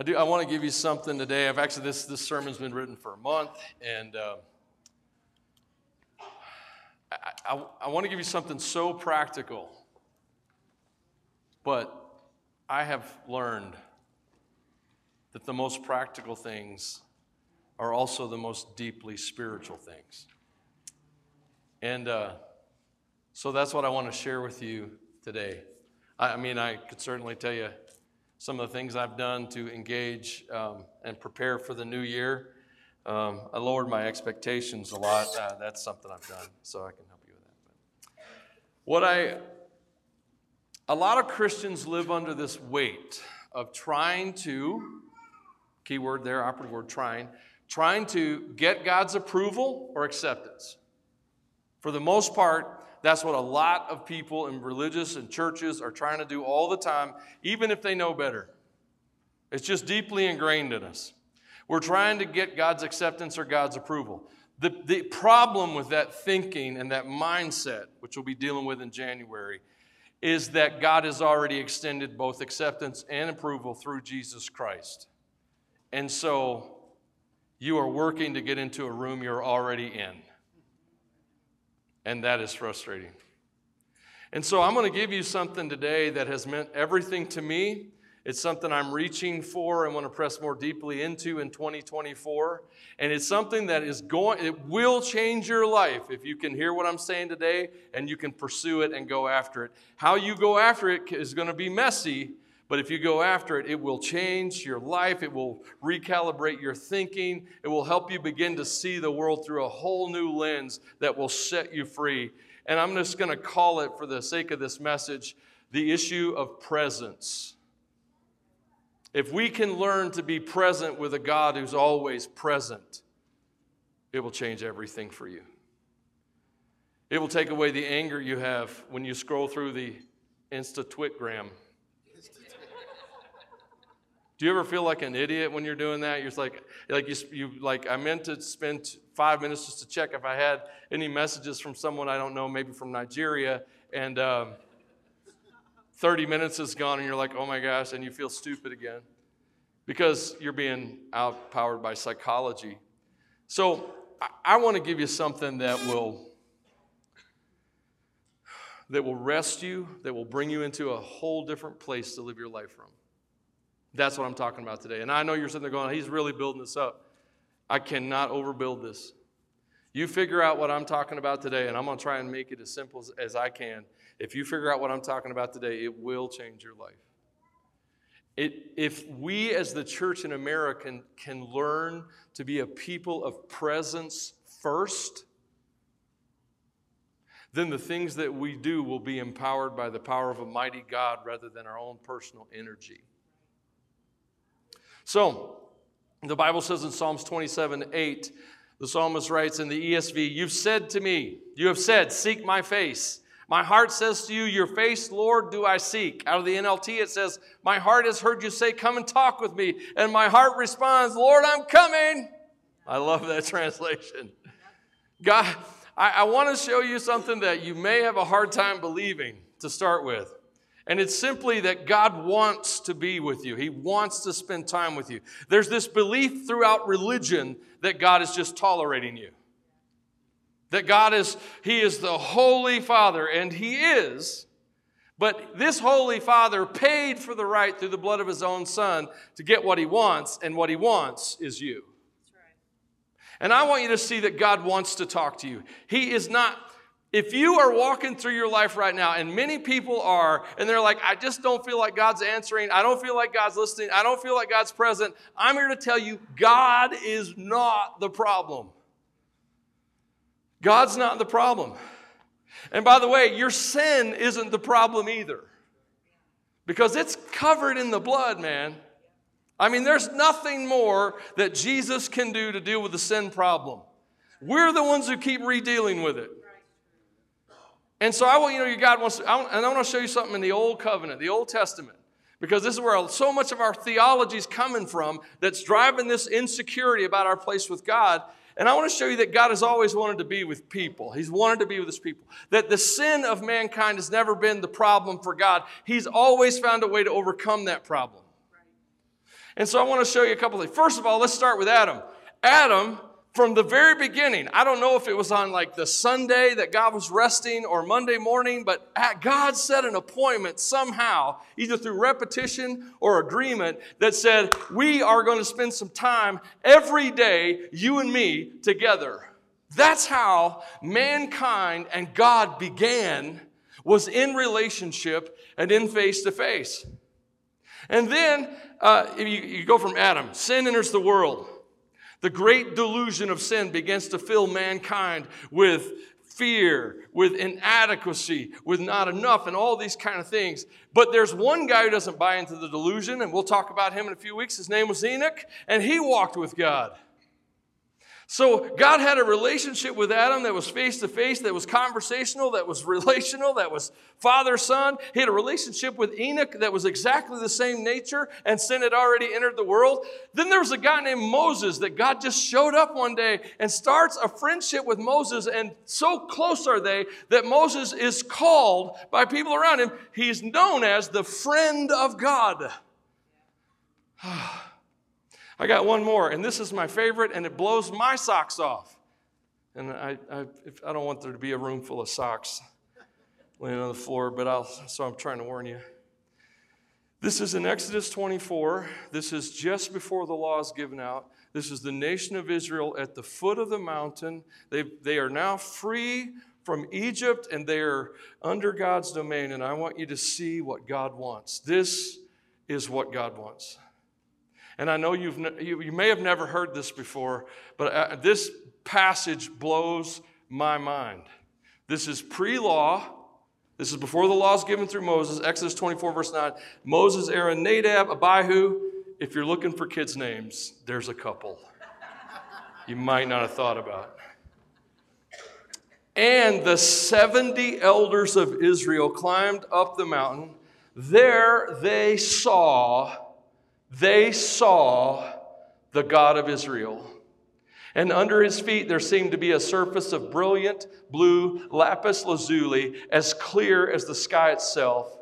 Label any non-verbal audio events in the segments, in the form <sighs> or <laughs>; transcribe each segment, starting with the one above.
I do. I want to give you something today. I've actually this this sermon's been written for a month, and uh, I, I, I want to give you something so practical. But I have learned that the most practical things are also the most deeply spiritual things, and uh, so that's what I want to share with you today. I, I mean, I could certainly tell you some of the things I've done to engage um, and prepare for the new year. Um, I lowered my expectations a lot. Uh, that's something I've done, so I can help you with that. But what I, a lot of Christians live under this weight of trying to, keyword there, operative word, trying, trying to get God's approval or acceptance. For the most part, that's what a lot of people in religious and churches are trying to do all the time, even if they know better. It's just deeply ingrained in us. We're trying to get God's acceptance or God's approval. The, the problem with that thinking and that mindset, which we'll be dealing with in January, is that God has already extended both acceptance and approval through Jesus Christ. And so you are working to get into a room you're already in. And that is frustrating. And so I'm going to give you something today that has meant everything to me. It's something I'm reaching for and want to press more deeply into in 2024. And it's something that is going, it will change your life if you can hear what I'm saying today and you can pursue it and go after it. How you go after it is going to be messy, but if you go after it, it will change your life. It will recalibrate your thinking. It will help you begin to see the world through a whole new lens that will set you free. And I'm just going to call it, for the sake of this message, the issue of presence. If we can learn to be present with a God who's always present, it will change everything for you. It will take away the anger you have when you scroll through the Insta Twitgram do you ever feel like an idiot when you're doing that? You're like, like you, you, like I meant to spend five minutes just to check if I had any messages from someone I don't know, maybe from Nigeria, and um, 30 minutes is gone, and you're like, oh my gosh, and you feel stupid again because you're being outpowered by psychology. So I, I want to give you something that will that will rest you, that will bring you into a whole different place to live your life from. That's what I'm talking about today. And I know you're sitting there going, he's really building this up. I cannot overbuild this. You figure out what I'm talking about today, and I'm going to try and make it as simple as, as I can. If you figure out what I'm talking about today, it will change your life. It, if we as the church in America can, can learn to be a people of presence first, then the things that we do will be empowered by the power of a mighty God rather than our own personal energy. So, the Bible says in Psalms 27 8, the psalmist writes in the ESV, You've said to me, you have said, Seek my face. My heart says to you, Your face, Lord, do I seek. Out of the NLT, it says, My heart has heard you say, Come and talk with me. And my heart responds, Lord, I'm coming. I love that translation. God, I, I want to show you something that you may have a hard time believing to start with. And it's simply that God wants to be with you. He wants to spend time with you. There's this belief throughout religion that God is just tolerating you. That God is, He is the Holy Father, and He is. But this Holy Father paid for the right through the blood of His own Son to get what He wants, and what He wants is you. And I want you to see that God wants to talk to you. He is not if you are walking through your life right now, and many people are, and they're like, I just don't feel like God's answering, I don't feel like God's listening, I don't feel like God's present, I'm here to tell you God is not the problem. God's not the problem. And by the way, your sin isn't the problem either, because it's covered in the blood, man. I mean, there's nothing more that Jesus can do to deal with the sin problem. We're the ones who keep redealing with it. And so I want you know your God wants to, and I want to show you something in the Old Covenant, the Old Testament, because this is where so much of our theology is coming from that's driving this insecurity about our place with God. And I want to show you that God has always wanted to be with people. He's wanted to be with his people. That the sin of mankind has never been the problem for God. He's always found a way to overcome that problem. And so I want to show you a couple things. First of all, let's start with Adam. Adam, from the very beginning, I don't know if it was on like the Sunday that God was resting or Monday morning, but God set an appointment somehow, either through repetition or agreement, that said, We are going to spend some time every day, you and me, together. That's how mankind and God began, was in relationship and in face to face. And then uh, you, you go from Adam, sin enters the world. The great delusion of sin begins to fill mankind with fear, with inadequacy, with not enough, and all these kind of things. But there's one guy who doesn't buy into the delusion, and we'll talk about him in a few weeks. His name was Enoch, and he walked with God. So God had a relationship with Adam that was face to face, that was conversational, that was <laughs> relational, that was father son. He had a relationship with Enoch that was exactly the same nature, and sin had already entered the world. Then there was a guy named Moses that God just showed up one day and starts a friendship with Moses, and so close are they that Moses is called by people around him. He's known as the friend of God. <sighs> Ah. I got one more, and this is my favorite, and it blows my socks off. And I, I, I don't want there to be a room full of socks laying on the floor, but I'll, so I'm trying to warn you. This is in Exodus 24. This is just before the law is given out. This is the nation of Israel at the foot of the mountain. They, they are now free from Egypt and they are under God's domain. And I want you to see what God wants. This is what God wants. And I know you've, you, you may have never heard this before, but uh, this passage blows my mind. This is pre law. This is before the law is given through Moses, Exodus 24, verse 9. Moses, Aaron, Nadab, Abihu. If you're looking for kids' names, there's a couple you might not have thought about. And the 70 elders of Israel climbed up the mountain. There they saw they saw the God of Israel. And under his feet there seemed to be a surface of brilliant blue lapis lazuli, as clear as the sky itself.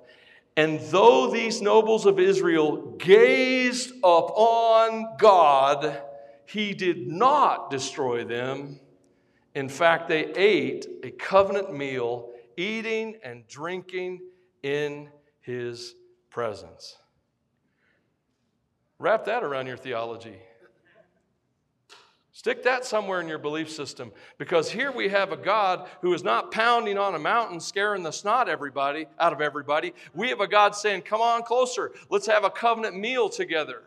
And though these nobles of Israel gazed upon God, he did not destroy them. In fact, they ate a covenant meal, eating and drinking in his presence. Wrap that around your theology. Stick that somewhere in your belief system because here we have a God who is not pounding on a mountain, scaring the snot everybody out of everybody. We have a God saying, "Come on closer. Let's have a covenant meal together."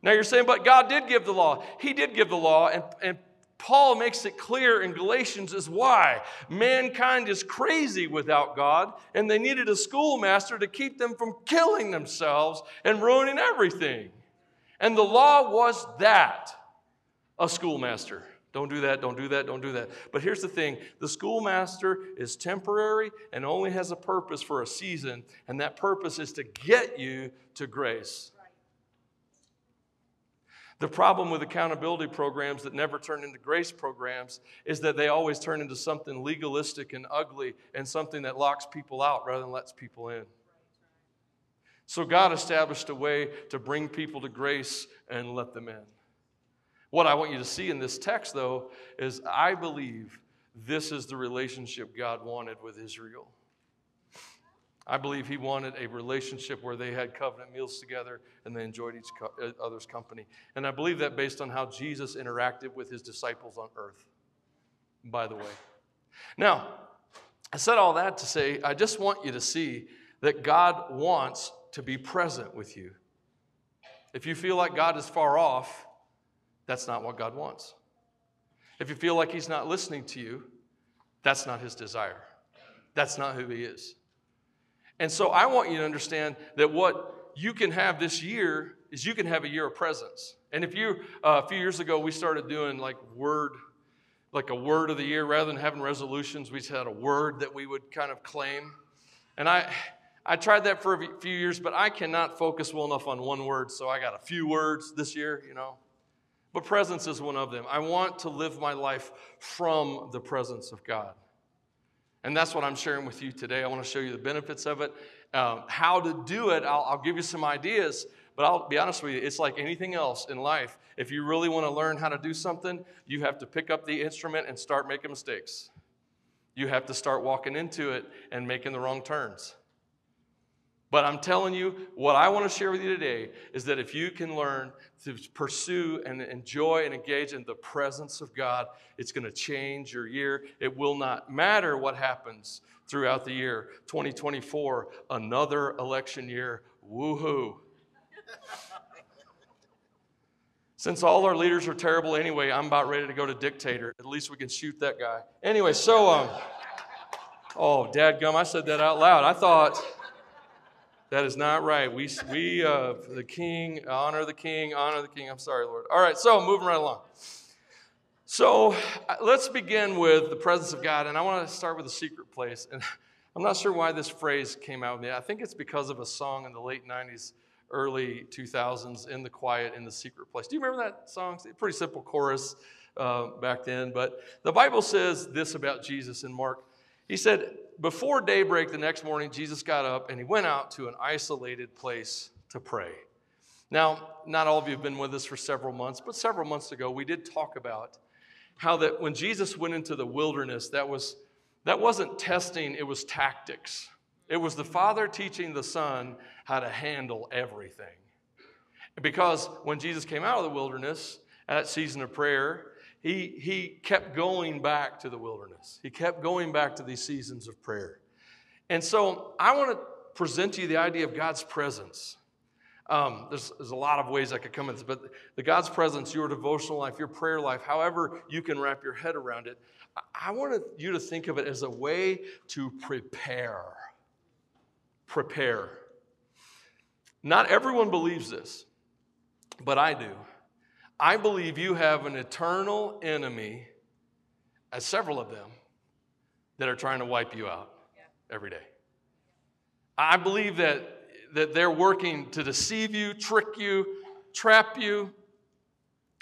Now you're saying, "But God did give the law. He did give the law, and, and Paul makes it clear in Galatians is why. Mankind is crazy without God, and they needed a schoolmaster to keep them from killing themselves and ruining everything. And the law was that a schoolmaster. Don't do that, don't do that, don't do that. But here's the thing the schoolmaster is temporary and only has a purpose for a season, and that purpose is to get you to grace. The problem with accountability programs that never turn into grace programs is that they always turn into something legalistic and ugly and something that locks people out rather than lets people in. So God established a way to bring people to grace and let them in. What I want you to see in this text, though, is I believe this is the relationship God wanted with Israel. I believe he wanted a relationship where they had covenant meals together and they enjoyed each uh, other's company. And I believe that based on how Jesus interacted with his disciples on earth, by the way. Now, I said all that to say, I just want you to see that God wants to be present with you. If you feel like God is far off, that's not what God wants. If you feel like He's not listening to you, that's not His desire. That's not who He is. And so I want you to understand that what you can have this year is you can have a year of presence. And if you, uh, a few years ago, we started doing like word, like a word of the year rather than having resolutions, we just had a word that we would kind of claim. And I, I tried that for a few years, but I cannot focus well enough on one word, so I got a few words this year, you know. But presence is one of them. I want to live my life from the presence of God. And that's what I'm sharing with you today. I want to show you the benefits of it, uh, how to do it. I'll, I'll give you some ideas, But I'll be honest with you, it's like anything else in life. If you really want to learn how to do something, you have to pick up the instrument and start making mistakes. You have to start walking into it and making the wrong turns. But I'm telling you, what I want to share with you today is that if you can learn to pursue and enjoy and engage in the presence of God, it's going to change your year. It will not matter what happens throughout the year. 2024, another election year. Woohoo. Since all our leaders are terrible anyway, I'm about ready to go to dictator. At least we can shoot that guy. Anyway, so, um, oh, dadgum, I said that out loud. I thought. That is not right. We, we uh, the king, honor the king, honor the king. I'm sorry, Lord. All right, so moving right along. So uh, let's begin with the presence of God. And I want to start with a secret place. And <laughs> I'm not sure why this phrase came out with me. I think it's because of a song in the late 90s, early 2000s, In the Quiet, in the Secret Place. Do you remember that song? It's a pretty simple chorus uh, back then. But the Bible says this about Jesus in Mark. He said, before daybreak the next morning, Jesus got up and he went out to an isolated place to pray. Now, not all of you have been with us for several months, but several months ago we did talk about how that when Jesus went into the wilderness, that was that wasn't testing, it was tactics. It was the Father teaching the Son how to handle everything. Because when Jesus came out of the wilderness, at that season of prayer, he, he kept going back to the wilderness. He kept going back to these seasons of prayer. And so I want to present to you the idea of God's presence. Um, there's, there's a lot of ways I could come at this, but the God's presence, your devotional life, your prayer life, however you can wrap your head around it, I want you to think of it as a way to prepare. Prepare. Not everyone believes this, but I do. I believe you have an eternal enemy, as several of them, that are trying to wipe you out every day. I believe that, that they're working to deceive you, trick you, trap you.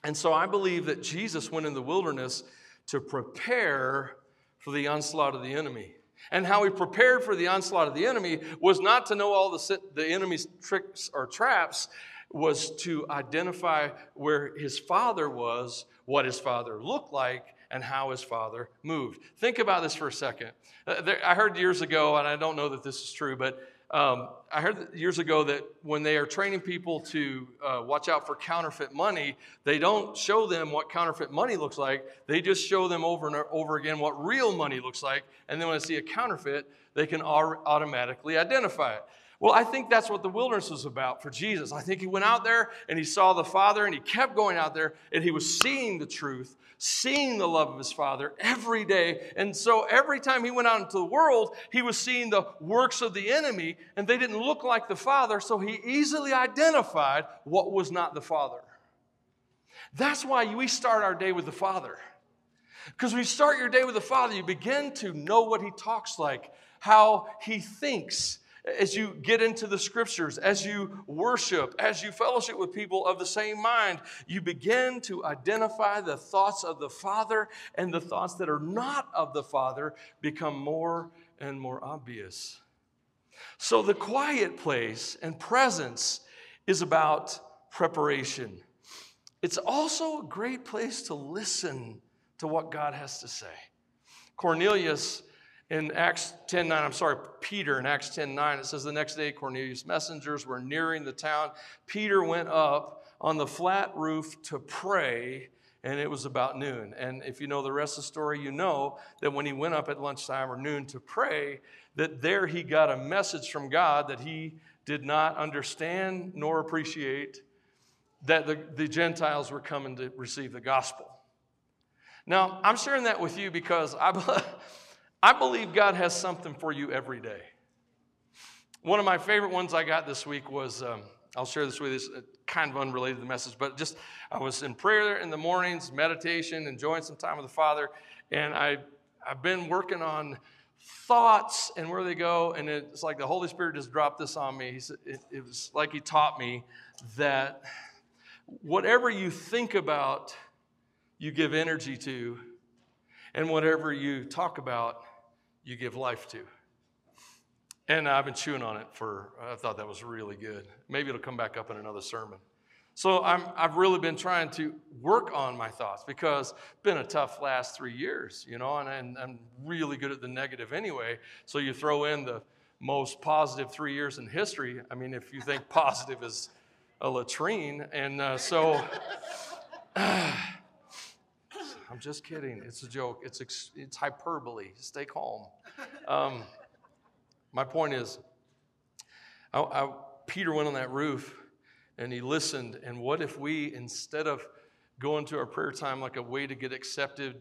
And so I believe that Jesus went in the wilderness to prepare for the onslaught of the enemy. And how he prepared for the onslaught of the enemy was not to know all the, the enemy's tricks or traps, was to identify where his father was, what his father looked like, and how his father moved. Think about this for a second. Uh, there, I heard years ago, and I don't know that this is true, but um, I heard years ago that when they are training people to uh, watch out for counterfeit money, they don't show them what counterfeit money looks like. They just show them over and over again what real money looks like. And then when they see a counterfeit, they can automatically identify it. Well, I think that's what the wilderness was about for Jesus. I think he went out there and he saw the Father and he kept going out there and he was seeing the truth, seeing the love of his Father every day. And so every time he went out into the world, he was seeing the works of the enemy and they didn't look like the Father, so he easily identified what was not the Father. That's why we start our day with the Father. Because when you start your day with the Father, you begin to know what he talks like, how he thinks as you get into the scriptures, as you worship, as you fellowship with people of the same mind, you begin to identify the thoughts of the Father, and the thoughts that are not of the Father become more and more obvious. So, the quiet place and presence is about preparation. It's also a great place to listen to what God has to say. Cornelius in Acts 10 9, I'm sorry, Peter in Acts 10 9, it says the next day Cornelius' messengers were nearing the town. Peter went up on the flat roof to pray, and it was about noon. And if you know the rest of the story, you know that when he went up at lunchtime or noon to pray, that there he got a message from God that he did not understand nor appreciate that the, the Gentiles were coming to receive the gospel. Now, I'm sharing that with you because I <laughs> I believe God has something for you every day. One of my favorite ones I got this week was um, I'll share this with you. It's kind of unrelated to the message, but just I was in prayer in the mornings, meditation, enjoying some time with the Father, and I I've been working on thoughts and where they go, and it's like the Holy Spirit just dropped this on me. Said it, it was like He taught me that whatever you think about, you give energy to, and whatever you talk about, you give life to. And I've been chewing on it for, I thought that was really good. Maybe it'll come back up in another sermon. So I'm, I've really been trying to work on my thoughts because it's been a tough last three years, you know, and, and I'm really good at the negative anyway. So you throw in the most positive three years in history. I mean, if you think <laughs> positive is a latrine, and uh, so <sighs> <sighs> I'm just kidding. It's a joke. It's ex- it's hyperbole. Stay calm. Um, my point is, I, I, Peter went on that roof and he listened. And what if we, instead of going to our prayer time like a way to get accepted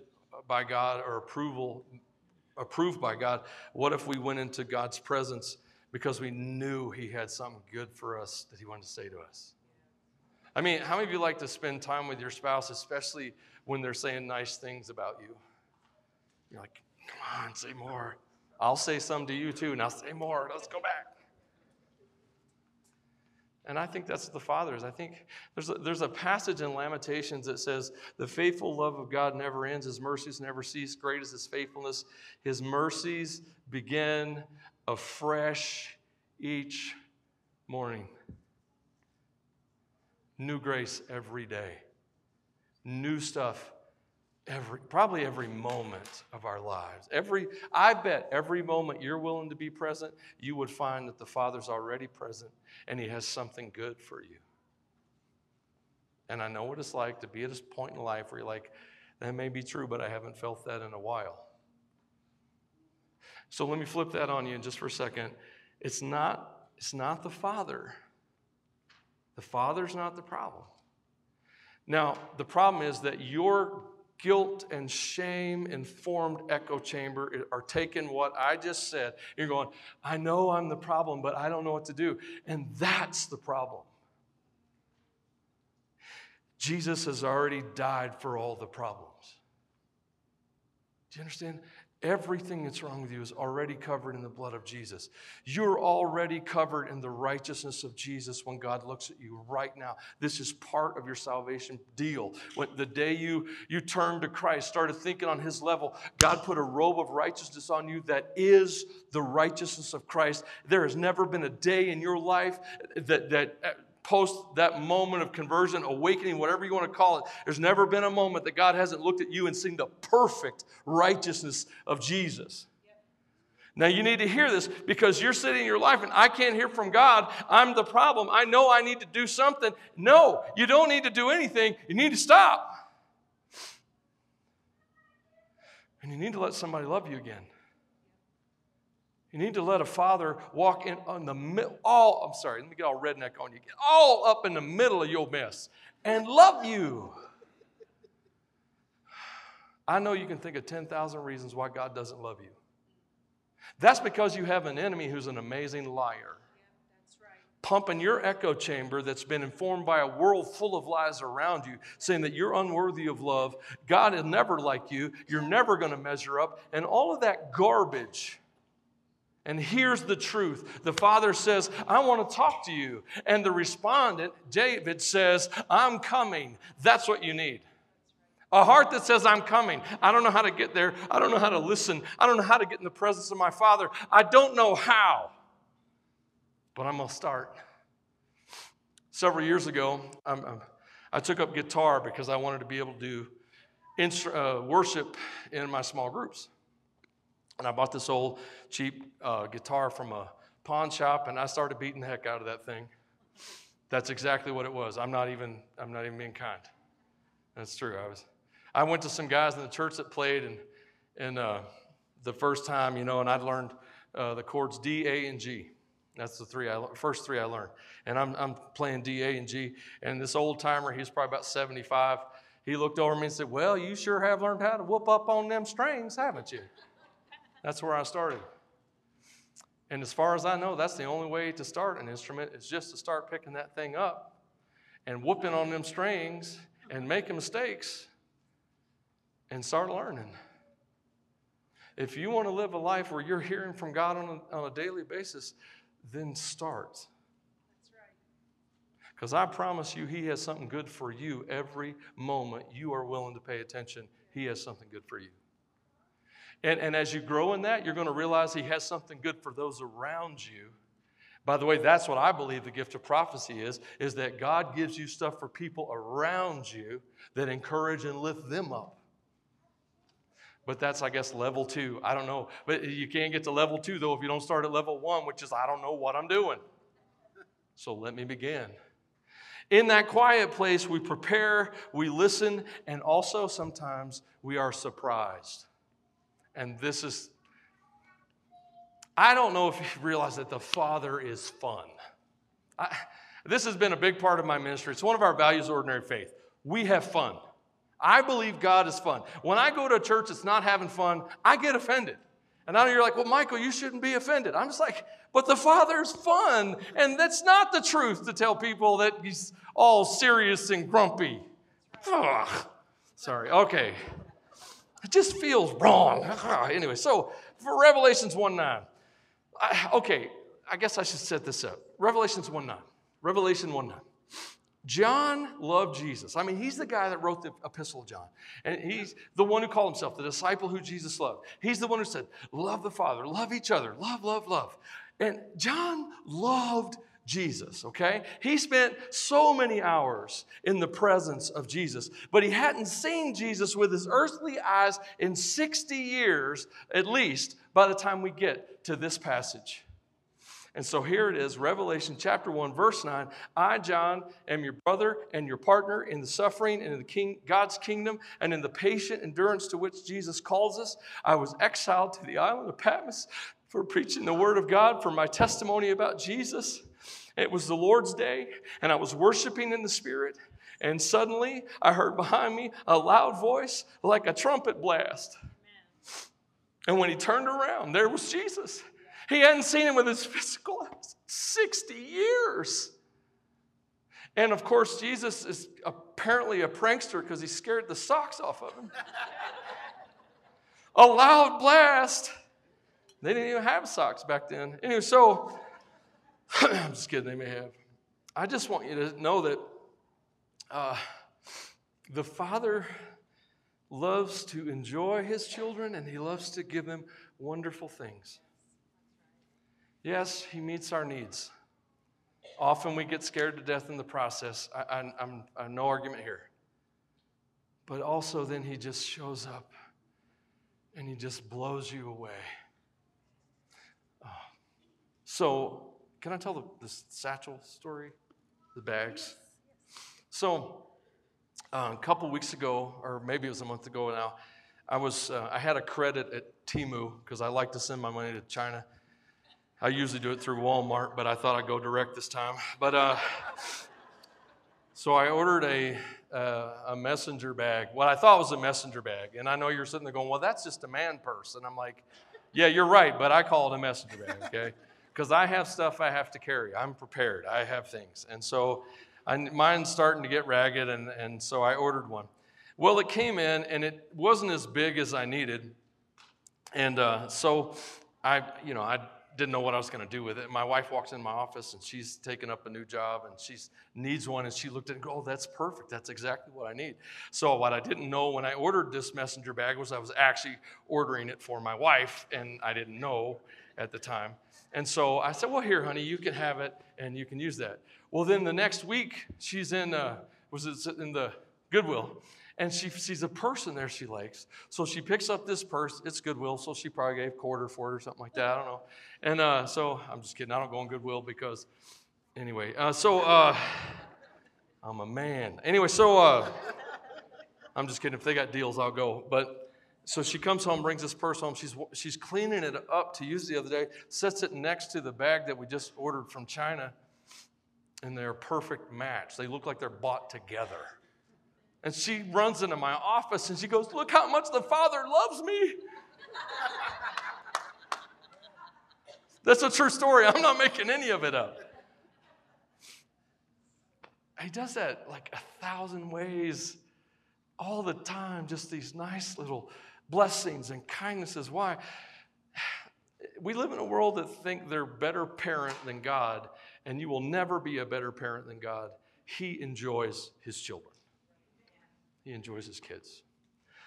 by God or approval, approved by God, what if we went into God's presence because we knew He had something good for us that He wanted to say to us? I mean, how many of you like to spend time with your spouse, especially when they're saying nice things about you? You're like, come on, say more. I'll say some to you too. Now say more. Let's go back. And I think that's the Father's. I think there's a, there's a passage in Lamentations that says, The faithful love of God never ends, His mercies never cease. Great is His faithfulness. His mercies begin afresh each morning. New grace every day, new stuff every probably every moment of our lives. Every i bet every moment you're willing to be present you would find that the father's already present and he has something good for you. And i know what it's like to be at this point in life where you're like that may be true but i haven't felt that in a while. So let me flip that on you just for a second. It's not it's not the father. The father's not the problem now the problem is that your guilt and shame informed echo chamber are taking what I just said. You're going, I know I'm the problem, but I don't know what to do. And that's the problem. Jesus has already died for all the problems. Do you understand? Everything that's wrong with you is already covered in the blood of Jesus. You're already covered in the righteousness of Jesus when God looks at you right now. This is part of your salvation deal. When the day you, you turned to Christ, started thinking on his level, God put a robe of righteousness on you that is the righteousness of Christ. There has never been a day in your life that, that post that moment of conversion, awakening, whatever you want to call it, there's never been a moment that God hasn't looked at you and seen the perfect righteousness of Jesus. Now, you need to hear this because you're sitting in your life and I can't hear from God. I'm the problem. I know I need to do something. No, you don't need to do anything. You need to stop. And you need to let somebody love you again. You need to let a father walk in on the middle, all, I'm sorry, let me get all redneck on you, get all up in the middle of your mess and love you. I know you can think of 10,000 reasons why God doesn't love you. That's because you have an enemy who's an amazing liar. Pumping your echo chamber that's been informed by a world full of lies around you, saying that you're unworthy of love, God is never like you, you're never going to measure up, and all of that garbage and here's the truth. The father says, I want to talk to you. And the respondent, David, says, I'm coming. That's what you need. A heart that says, I'm coming. I don't know how to get there. I don't know how to listen. I don't know how to get in the presence of my father. I don't know how. But I'm going to start. Several years ago, I'm, I'm, i took up guitar because I wanted to be able to do instru- uh, worship in my small groups. And I bought this old cheap uh, guitar from a pawn shop, and I started beating the heck out of that thing. That's exactly what it was. I'm not even, I'm not even being kind. That's true. I was, I went to some guys in the church that played, and, and uh, the first time, you know, and I'd learned uh, the chords D, A, and G. That's the three I, first three I learned. And I'm, I'm playing D, A, and G. And this old timer, he's probably about 75. He looked over me and said, Well, you sure have learned how to whoop up on them strings, haven't you? That's where I started. And as far as I know, that's the only way to start an instrument is just to start picking that thing up and whooping on them strings and making mistakes and start learning. If you want to live a life where you're hearing from God on a, on a daily basis, then start. Because I promise you, He has something good for you every moment you are willing to pay attention. He has something good for you. And, and as you grow in that, you're going to realize He has something good for those around you. By the way, that's what I believe the gift of prophecy is, is that God gives you stuff for people around you that encourage and lift them up. But that's, I guess, level two. I don't know. But you can't get to level two, though, if you don't start at level one, which is I don't know what I'm doing. So let me begin. In that quiet place, we prepare, we listen, and also sometimes we are surprised. And this is, I don't know if you realize that the Father is fun. I, this has been a big part of my ministry. It's one of our values, ordinary faith. We have fun. I believe God is fun. When I go to a church that's not having fun, I get offended. And I know you're like, well, Michael, you shouldn't be offended. I'm just like, but the Father's fun. And that's not the truth to tell people that He's all serious and grumpy. Ugh. Sorry, okay. It just feels wrong. <laughs> anyway, so for Revelations 1 9, I, okay, I guess I should set this up. Revelations 1 9. Revelation 1 9. John loved Jesus. I mean, he's the guy that wrote the Epistle of John. And he's the one who called himself the disciple who Jesus loved. He's the one who said, Love the Father, love each other, love, love, love. And John loved Jesus, okay? He spent so many hours in the presence of Jesus, but he hadn't seen Jesus with his earthly eyes in 60 years at least by the time we get to this passage. And so here it is, Revelation chapter 1, verse 9. I, John, am your brother and your partner in the suffering and in the king, God's kingdom and in the patient endurance to which Jesus calls us. I was exiled to the island of Patmos for preaching the word of God, for my testimony about Jesus. It was the Lord's day, and I was worshiping in the Spirit. And suddenly I heard behind me a loud voice like a trumpet blast. And when he turned around, there was Jesus. He hadn't seen him with his <laughs> physical eyes 60 years. And of course, Jesus is apparently a prankster because he scared the socks off of him. <laughs> a loud blast. They didn't even have socks back then. Anyway, so I'm <clears throat> just kidding, they may have. I just want you to know that uh, the Father loves to enjoy his children and he loves to give them wonderful things. Yes, He meets our needs. Often we get scared to death in the process. I, am no argument here. But also, then He just shows up and He just blows you away. Oh. So, can I tell the, the satchel story? The bags? So, uh, a couple weeks ago, or maybe it was a month ago now, I was uh, I had a credit at Temu because I like to send my money to China I usually do it through Walmart, but I thought I'd go direct this time. But uh, so I ordered a, uh, a messenger bag, what I thought was a messenger bag. And I know you're sitting there going, well, that's just a man purse. And I'm like, yeah, you're right, but I call it a messenger bag, okay? Because I have stuff I have to carry. I'm prepared. I have things. And so I, mine's starting to get ragged, and, and so I ordered one. Well, it came in, and it wasn't as big as I needed. And uh, so I, you know, I didn't know what I was going to do with it. My wife walks in my office and she's taken up a new job and she needs one. And she looked at it and go, Oh, that's perfect. That's exactly what I need. So, what I didn't know when I ordered this messenger bag was I was actually ordering it for my wife, and I didn't know at the time. And so I said, Well, here, honey, you can have it and you can use that. Well, then the next week, she's in, uh, was it in the Goodwill and she sees a purse in there she likes. So she picks up this purse. It's Goodwill, so she probably gave quarter for it or something like that. I don't know. And uh, so I'm just kidding. I don't go on Goodwill because, anyway. Uh, so uh, I'm a man. Anyway, so uh, I'm just kidding. If they got deals, I'll go. But so she comes home, brings this purse home. She's she's cleaning it up to use the other day. Sets it next to the bag that we just ordered from China, and they're a perfect match. They look like they're bought together. And she runs into my office and she goes, Look how much the Father loves me. <laughs> That's a true story. I'm not making any of it up. He does that like a thousand ways all the time, just these nice little blessings and kindnesses. Why? We live in a world that think they're better parent than God, and you will never be a better parent than God. He enjoys his children. He enjoys his kids.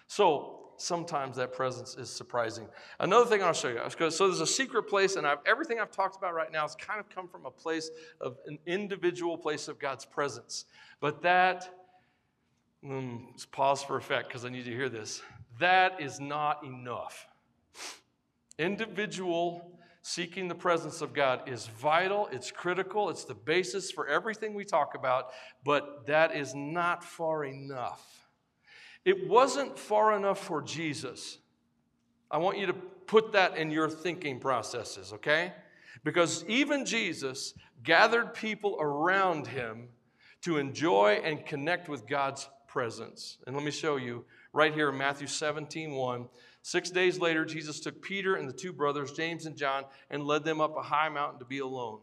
So, sometimes that presence is surprising. Another thing I'll show you. So there's a secret place, and I've, everything I've talked about right now has kind of come from a place of an individual place of God's presence. But that, mm, let's pause for effect because I need to hear this. That is not enough. Individual seeking the presence of God is vital, it's critical, it's the basis for everything we talk about, but that is not far enough. It wasn't far enough for Jesus. I want you to put that in your thinking processes, okay? Because even Jesus gathered people around him to enjoy and connect with God's presence. And let me show you right here in Matthew 17 1. Six days later, Jesus took Peter and the two brothers, James and John, and led them up a high mountain to be alone.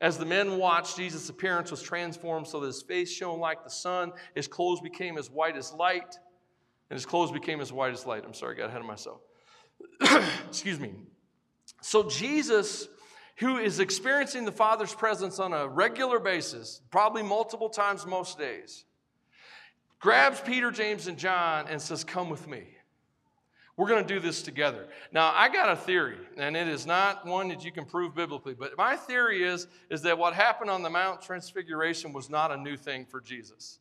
As the men watched, Jesus' appearance was transformed so that his face shone like the sun, his clothes became as white as light, and his clothes became as white as light. I'm sorry, I got ahead of myself. <coughs> Excuse me. So, Jesus, who is experiencing the Father's presence on a regular basis, probably multiple times most days, grabs Peter, James, and John and says, Come with me. We're going to do this together. Now, I got a theory, and it is not one that you can prove biblically, but my theory is, is that what happened on the Mount Transfiguration was not a new thing for Jesus.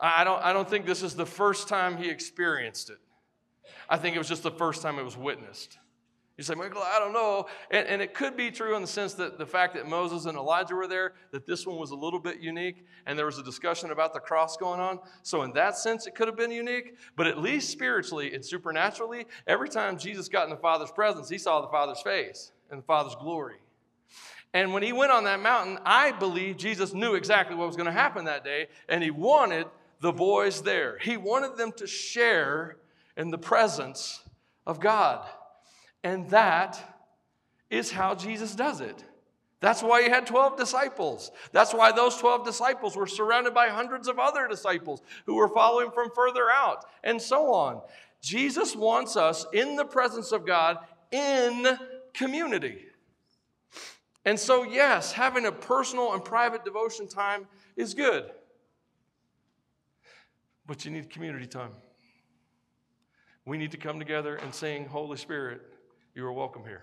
I don't, I don't think this is the first time he experienced it. I think it was just the first time it was witnessed. You say, Michael, I don't know. And, and, it could be true in the sense that the fact that Moses and Elijah were there, that this one was a little bit unique, and there was a discussion about the cross going on. So, in that sense, it could have been unique. But at least spiritually and supernaturally, every time Jesus got in the Father's presence, he saw the Father's face and the Father's glory. And when he went on that mountain, I believe Jesus knew exactly what was going to happen that day, and he wanted the boys there. He wanted them to share in the presence of God. And that is how Jesus does it. That's why he had 12 disciples. That's why those 12 disciples were surrounded by hundreds of other disciples who were following from further out, and so on. Jesus wants us in the presence of God in community. And so, yes, having a personal and private devotion time is good, but you need community time. We need to come together and sing, Holy Spirit, you are welcome here.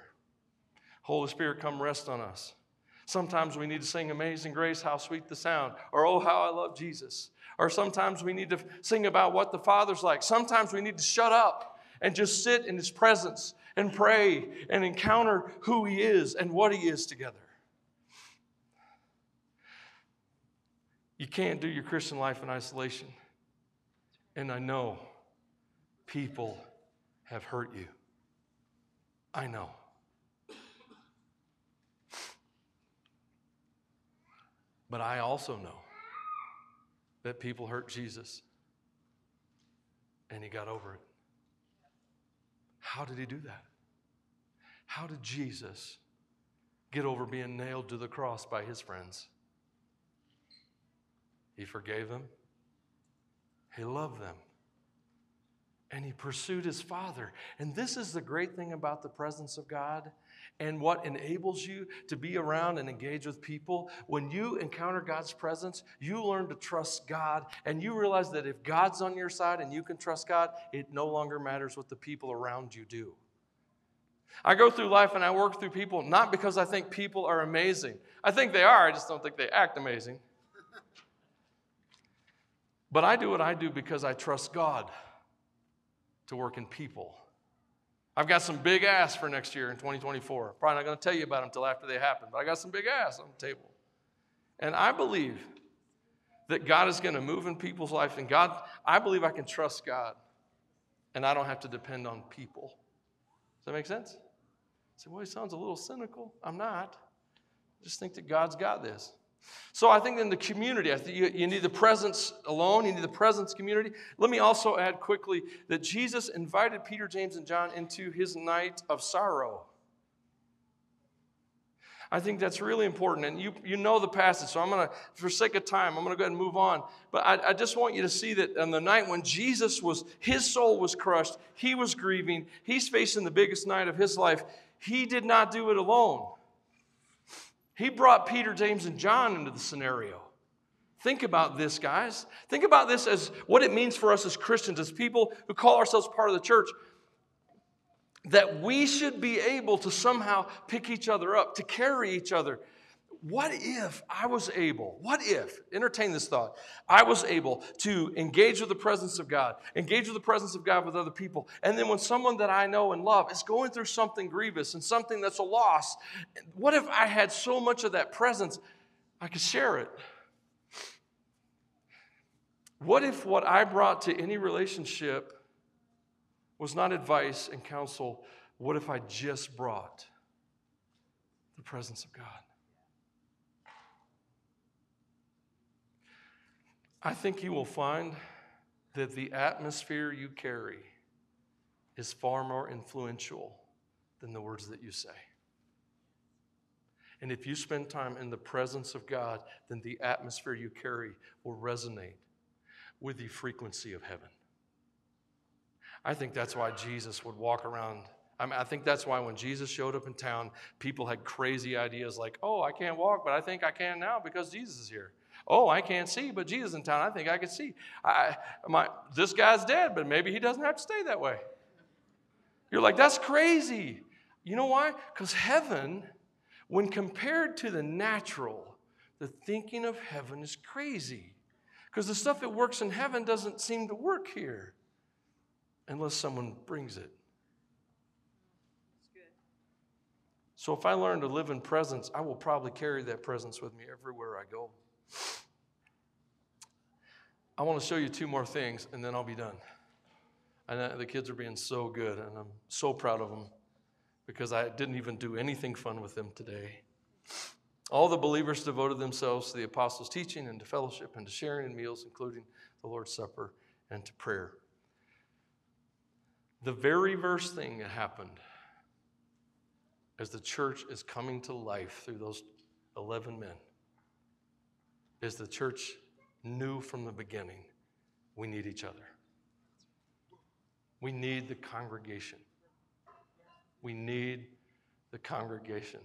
Holy Spirit, come rest on us. Sometimes we need to sing Amazing Grace, how sweet the sound, or Oh, how I love Jesus. Or sometimes we need to sing about what the Father's like. Sometimes we need to shut up and just sit in His presence and pray and encounter who He is and what He is together. You can't do your Christian life in isolation. And I know people have hurt you. I know. But I also know that people hurt Jesus and he got over it. How did he do that? How did Jesus get over being nailed to the cross by his friends? He forgave them, he loved them and he pursued his father. And this is the great thing about the presence of God and what enables you to be around and engage with people. When you encounter God's presence, you learn to trust God and you realize that if God's on your side and you can trust God, it no longer matters what the people around you do. I go through life and I work through people not because I think people are amazing. I think they are, I just don't think they act amazing. But I do what I do because I trust God to work in people. I've got some big ass for next year in 2024. Probably not going to tell you about them until after they happen, but I got some big ass on the table. And I believe that God is going to move in people's life, and God, I believe I can trust God, and I don't have to depend on people. Does that make sense? I say, well, he sounds a little cynical. I'm not. I just think that God's got this. So I think in the community, I think you, you need the presence alone, you need the presence community. Let me also add quickly that Jesus invited Peter, James, and John into his night of sorrow. I think that's really important. And you, you know the passage, so I'm going to, for sake of time, I'm going to go ahead and move on. But I, I just want you to see that on the night when Jesus was, his soul was crushed, he was grieving, he's facing the biggest night of his life. He did not do it alone. He brought Peter, James, and John into the scenario. Think about this, guys. Think about this as what it means for us as Christians, as people who call ourselves part of the church, that we should be able to somehow pick each other up, to carry each other. What if I was able, what if, entertain this thought, I was able to engage with the presence of God, engage with the presence of God with other people, and then when someone that I know and love is going through something grievous and something that's a loss, what if I had so much of that presence I could share it? What if what I brought to any relationship was not advice and counsel? What if I just brought the presence of God? I think you will find that the atmosphere you carry is far more influential than the words that you say. And if you spend time in the presence of God, then the atmosphere you carry will resonate with the frequency of heaven. I think that's why Jesus would walk around. I, mean, I think that's why when Jesus showed up in town, people had crazy ideas like, oh, I can't walk, but I think I can now because Jesus is here. Oh, I can't see, but Jesus in town, I think I can see. I, my, this guy's dead, but maybe he doesn't have to stay that way. You're like, that's crazy. You know why? Because heaven, when compared to the natural, the thinking of heaven is crazy. Because the stuff that works in heaven doesn't seem to work here unless someone brings it. So if I learn to live in presence, I will probably carry that presence with me everywhere I go. I want to show you two more things and then I'll be done. And the kids are being so good and I'm so proud of them because I didn't even do anything fun with them today. All the believers devoted themselves to the apostles' teaching and to fellowship and to sharing in meals, including the Lord's Supper and to prayer. The very first thing that happened as the church is coming to life through those 11 men is the church knew from the beginning we need each other. We need the congregation. We need the congregation.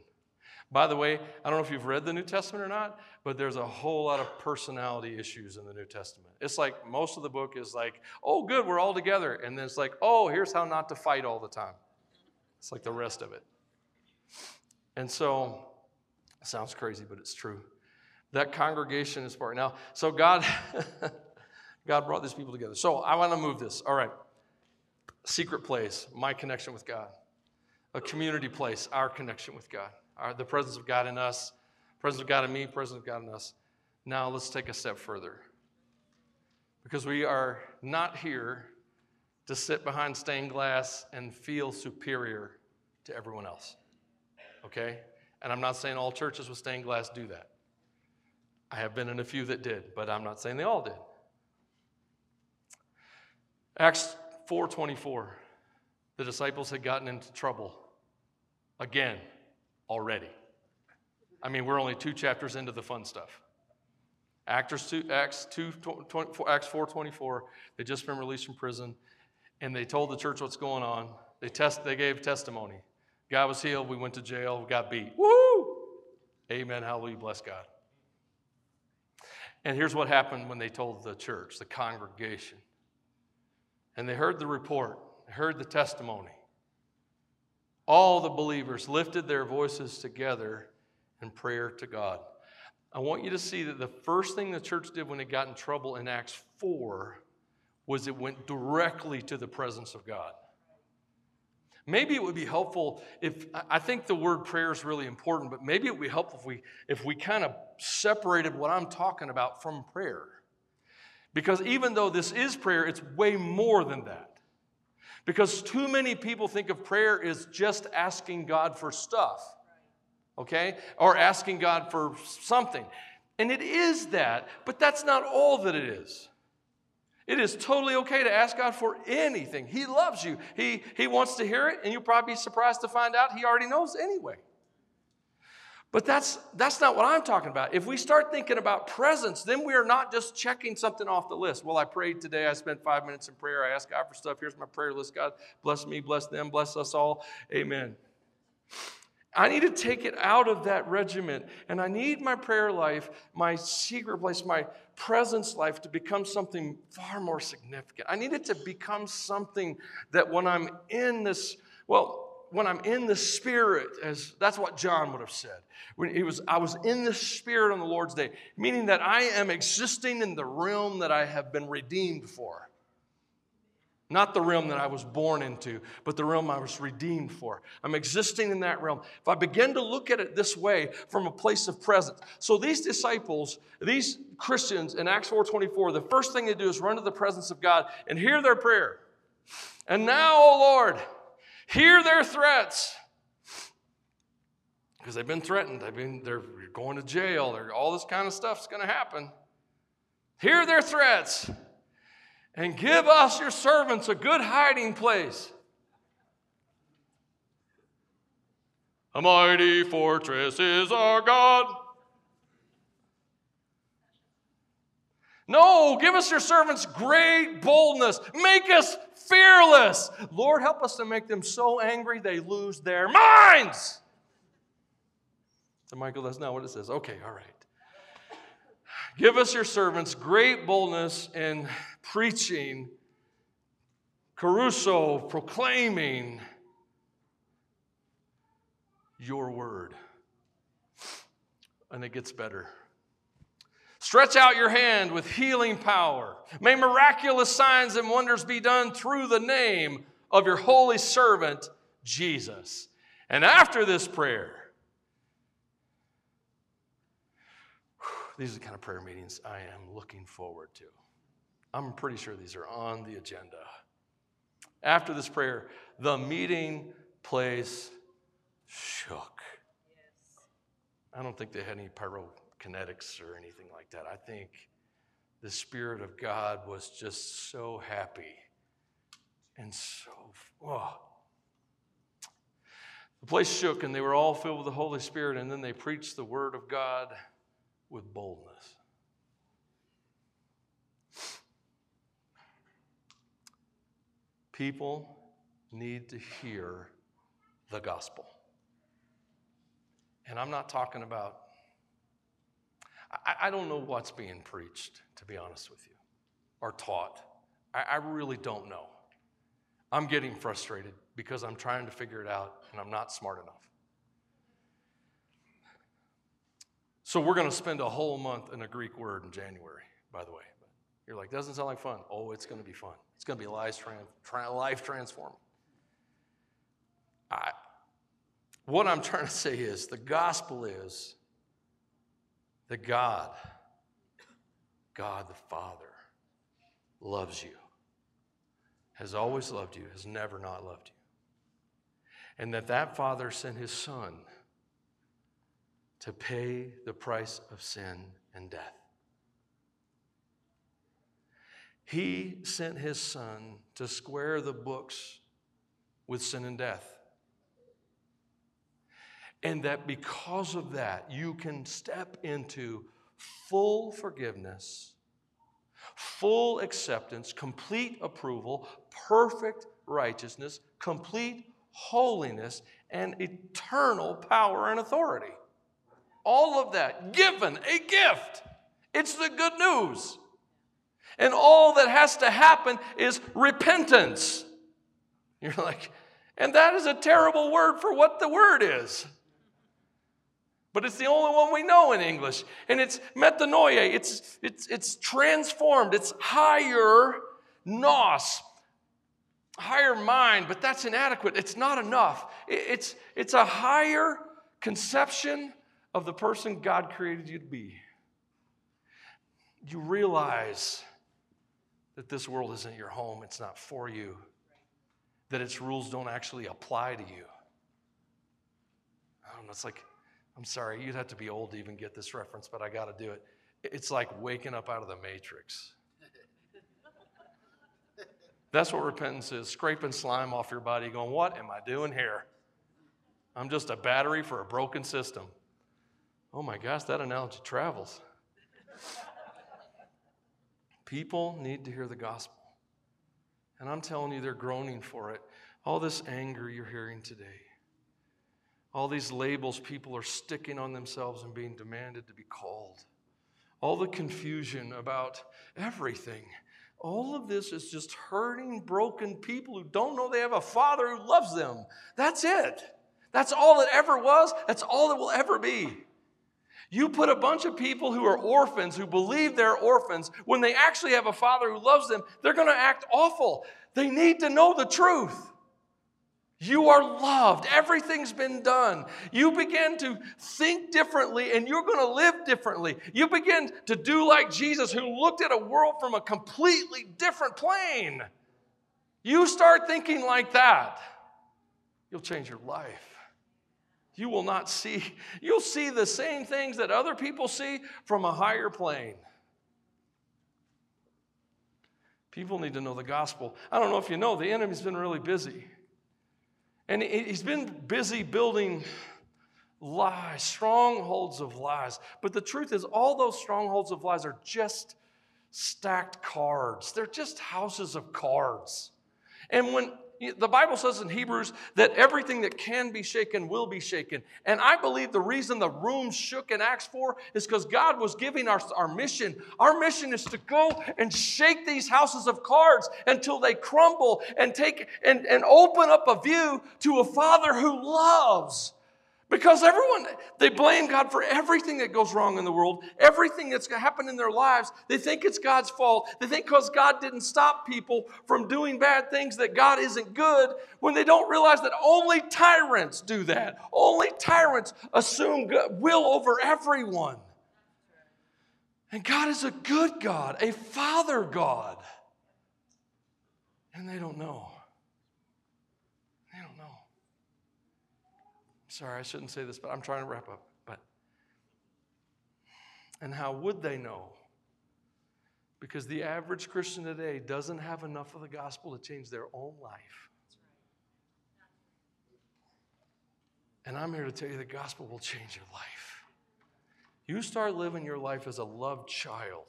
By the way, I don't know if you've read the New Testament or not, but there's a whole lot of personality issues in the New Testament. It's like most of the book is like, oh, good, we're all together. And then it's like, oh, here's how not to fight all the time. It's like the rest of it. And so, it sounds crazy, but it's true. That congregation is part. Now, so God, <laughs> God brought these people together. So I want to move this. All right. Secret place, my connection with God. A community place, our connection with God our, the presence of God in us, presence of God in me, presence of God in us. Now let's take a step further. Because we are not here to sit behind stained glass and feel superior to everyone else. Okay? And I'm not saying all churches with stained glass do that. I have been in a few that did, but I'm not saying they all did. Acts 4:24. The disciples had gotten into trouble again already. I mean, we're only two chapters into the fun stuff. Actors 2, Acts 2, 20, Acts 4:24. They just been released from prison, and they told the church what's going on. They test. They gave testimony. God was healed. We went to jail. We got beat. Woo! Amen. Hallelujah. Bless God. And here's what happened when they told the church, the congregation. And they heard the report, heard the testimony all the believers lifted their voices together in prayer to God. I want you to see that the first thing the church did when it got in trouble in Acts 4 was it went directly to the presence of God. Maybe it would be helpful if I think the word prayer is really important, but maybe it would be helpful if we if we kind of separated what I'm talking about from prayer. Because even though this is prayer, it's way more than that. Because too many people think of prayer as just asking God for stuff, okay? Or asking God for something. And it is that, but that's not all that it is. It is totally okay to ask God for anything. He loves you. He, he wants to hear it, and you'll probably be surprised to find out He already knows anyway. But that's, that's not what I'm talking about. If we start thinking about presence, then we are not just checking something off the list. Well, I prayed today. I spent five minutes in prayer. I asked God for stuff. Here's my prayer list. God, bless me, bless them, bless us all. Amen. I need to take it out of that regiment. And I need my prayer life, my secret place, my presence life to become something far more significant. I need it to become something that when I'm in this, well, when I'm in the spirit, as that's what John would have said. When he was, I was in the spirit on the Lord's day, meaning that I am existing in the realm that I have been redeemed for. Not the realm that I was born into, but the realm I was redeemed for. I'm existing in that realm. If I begin to look at it this way from a place of presence. So these disciples, these Christians in Acts 4:24, the first thing they do is run to the presence of God and hear their prayer. And now, O Lord, hear their threats. Because they've been threatened. They've been, they're going to jail, or all this kind of stuff's gonna happen. Hear their threats and give us, your servants, a good hiding place. A mighty fortress is our God. No, give us your servants great boldness. Make us fearless. Lord, help us to make them so angry they lose their minds. So, Michael, that's not what it says. Okay, all right. Give us your servants great boldness in preaching, kerusso proclaiming your word. And it gets better. Stretch out your hand with healing power. May miraculous signs and wonders be done through the name of your holy servant, Jesus. And after this prayer, these are the kind of prayer meetings I am looking forward to. I'm pretty sure these are on the agenda. After this prayer, the meeting place shook. Yes. I don't think they had any pyrokinetics or anything like that. I think the Spirit of God was just so happy and so, oh. The place shook and they were all filled with the Holy Spirit, and then they preached the Word of God with boldness. People need to hear the gospel. And I'm not talking about, I, I, don't know what's being preached, to be honest with you, or taught. I, I really don't know. I'm getting frustrated because I'm trying to figure it out and I'm not smart enough. So we're going to spend a whole month in a Greek word in January, by the way. You're like, doesn't sound like fun. Oh, it's going to be fun. It's going to be life, life transforming. I, what I'm trying to say is the gospel is that God, God the Father, loves you, has always loved you, has never not loved you. And that that Father sent his Son to pay the price of sin and death. He sent his son to square the books with sin and death. And that because of that, you can step into full forgiveness, full acceptance, complete approval, perfect righteousness, complete holiness, and eternal power and authority. All of that given a gift. It's the good news. And all that has to happen is repentance. You're like, and that is a terrible word for what the word is. But it's the only one we know in English. And it's metanoia. It's, it's, it's transformed. It's higher nous, higher mind, but that's inadequate. It's not enough. It's, it's a higher conception of the person God created you to be. You realize that this world isn't your home, it's not for you, that its rules don't actually apply to you. I don't know, it's like, I'm sorry, you'd have to be old to even get this reference, but I got to do it. It's like waking up out of the matrix. That's what repentance is scraping slime off your body, going, What am I doing here? I'm just a battery for a broken system. Oh my gosh, that analogy travels. People need to hear the gospel. And I'm telling you, they're groaning for it. All this anger you're hearing today, all these labels people are sticking on themselves and being demanded to be called, all the confusion about everything. All of this is just hurting, broken people who don't know they have a father who loves them. That's it. That's all it ever was. That's all it will ever be. You put a bunch of people who are orphans, who believe they're orphans, when they actually have a father who loves them, they're going to act awful. They need to know the truth. You are loved. Everything's been done. You begin to think differently and you're going to live differently. You begin to do like Jesus, who looked at a world from a completely different plane. You start thinking like that, you'll change your life. You will not see, you'll see the same things that other people see from a higher plane. People need to know the gospel. I don't know if you know, the enemy's been really busy. And he's been busy building lies, strongholds of lies. But the truth is, all those strongholds of lies are just stacked cards, they're just houses of cards. And when the Bible says in Hebrews that everything that can be shaken will be shaken. And I believe the reason the room shook in Acts 4 is because God was giving us our, our mission. Our mission is to go and shake these houses of cards until they crumble and take and, and open up a view to a Father who loves because everyone, they blame God for everything that goes wrong in the world, everything that's happened in their lives. They think it's God's fault. They think because God didn't stop people from doing bad things that God isn't good when they don't realize that only tyrants do that. Only tyrants assume will over everyone. And God is a good God, a father God. And they don't know. Sorry, I shouldn't say this, but I'm trying to wrap up. But and how would they know? Because the average Christian today doesn't have enough of the gospel to change their own life. And I'm here to tell you the gospel will change your life. You start living your life as a loved child,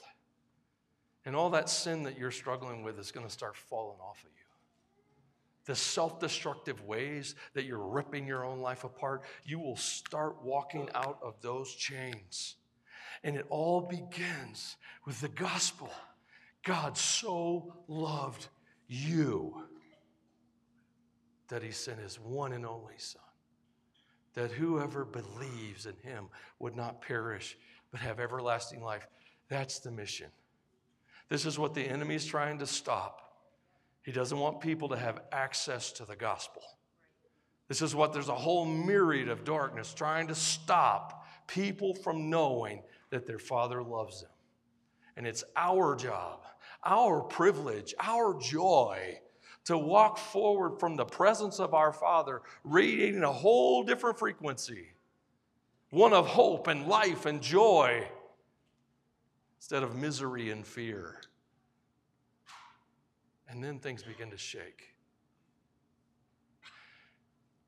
and all that sin that you're struggling with is going to start falling off of you the self destructive ways that you're ripping your own life apart, you will start walking out of those chains. And it all begins with the gospel. God so loved you that he sent his one and only Son, that whoever believes in him would not perish but have everlasting life. That's the mission. This is what the enemy is trying to stop. He doesn't want people to have access to the gospel. This is what there's a whole myriad of darkness trying to stop people from knowing that their Father loves them. And it's our job, our privilege, our joy to walk forward from the presence of our Father, radiating a whole different frequency one of hope and life and joy instead of misery and fear. And then things begin to shake.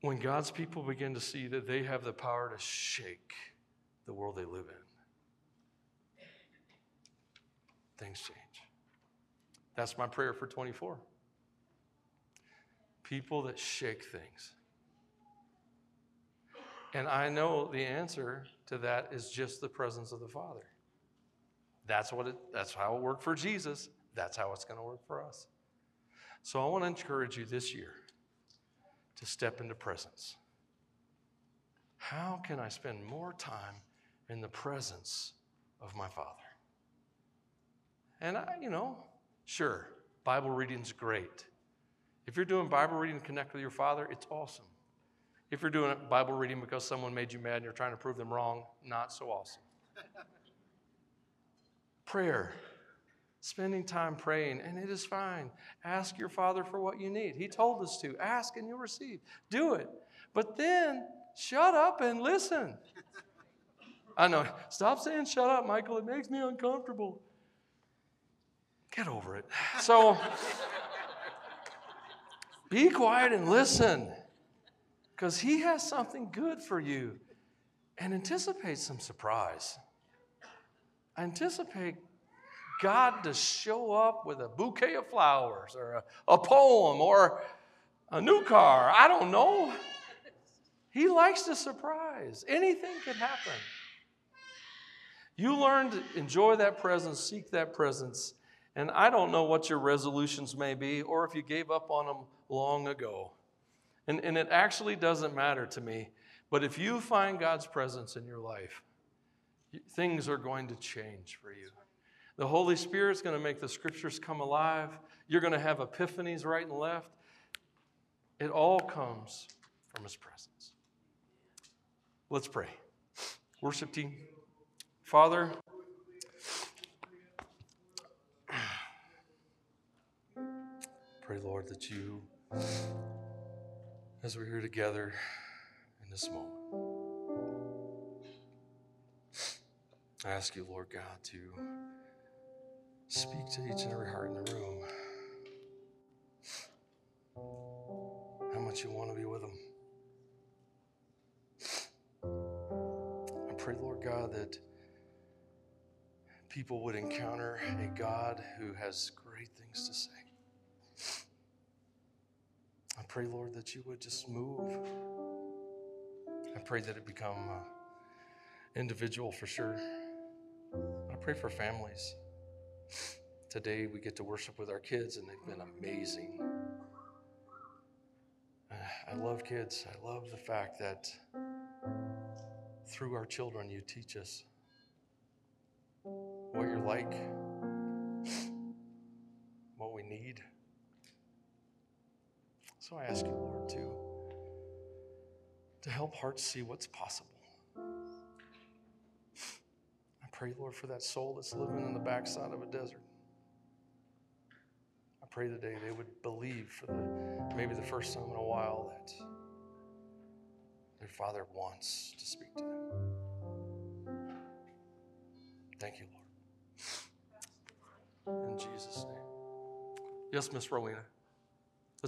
When God's people begin to see that they have the power to shake the world they live in, things change. That's my prayer for 24. People that shake things. And I know the answer to that is just the presence of the Father. That's what it, that's how it worked for Jesus. That's how it's going to work for us. So I want to encourage you this year to step into presence. How can I spend more time in the presence of my Father? And I, you know, sure, Bible reading's great. If you're doing Bible reading to connect with your Father, it's awesome. If you're doing Bible reading because someone made you mad and you're trying to prove them wrong, not so awesome. <laughs> Prayer spending time praying, and it is fine. Ask your Father for what you need. He told us to. Ask and you'll receive. Do it. But then shut up and listen. I know. Stop saying shut up, Michael. It makes me uncomfortable. Get over it. So be quiet and listen because He has something good for you and anticipate some surprise. Anticipate God to show up with a bouquet of flowers or a, a poem or a new car. I don't know. He likes to surprise. Anything could happen. You learn to enjoy that presence, seek that presence, and I don't know what your resolutions may be or if you gave up on them long ago. And, and it actually doesn't matter to me. But if you find God's presence in your life, things are going to change for you. The Holy Spirit's going to make the scriptures come alive. You're going to have epiphanies right and left. It all comes from His presence. Let's pray. Worship team. Father, pray, Lord, that you, as we're here together in this moment, I ask you, Lord God, to speak to each and every heart in the room. How much you want to be with them. I pray, Lord God, that people would encounter a God who has great things to say. I pray, Lord, that you would just move. I pray that it become uh, individual for sure. I pray for families. Today we get to worship with our kids, and they've been amazing. I love kids. I love the fact that through our children, you teach us what you're like, what we need. So I ask you, Lord, to, to help hearts see what's possible. Pray, Lord, for that soul that's living in the backside of a desert. I pray today they would believe for the maybe the first time in a while that their Father wants to speak to them. Thank you, Lord. In Jesus' name. Yes, Miss Rowena.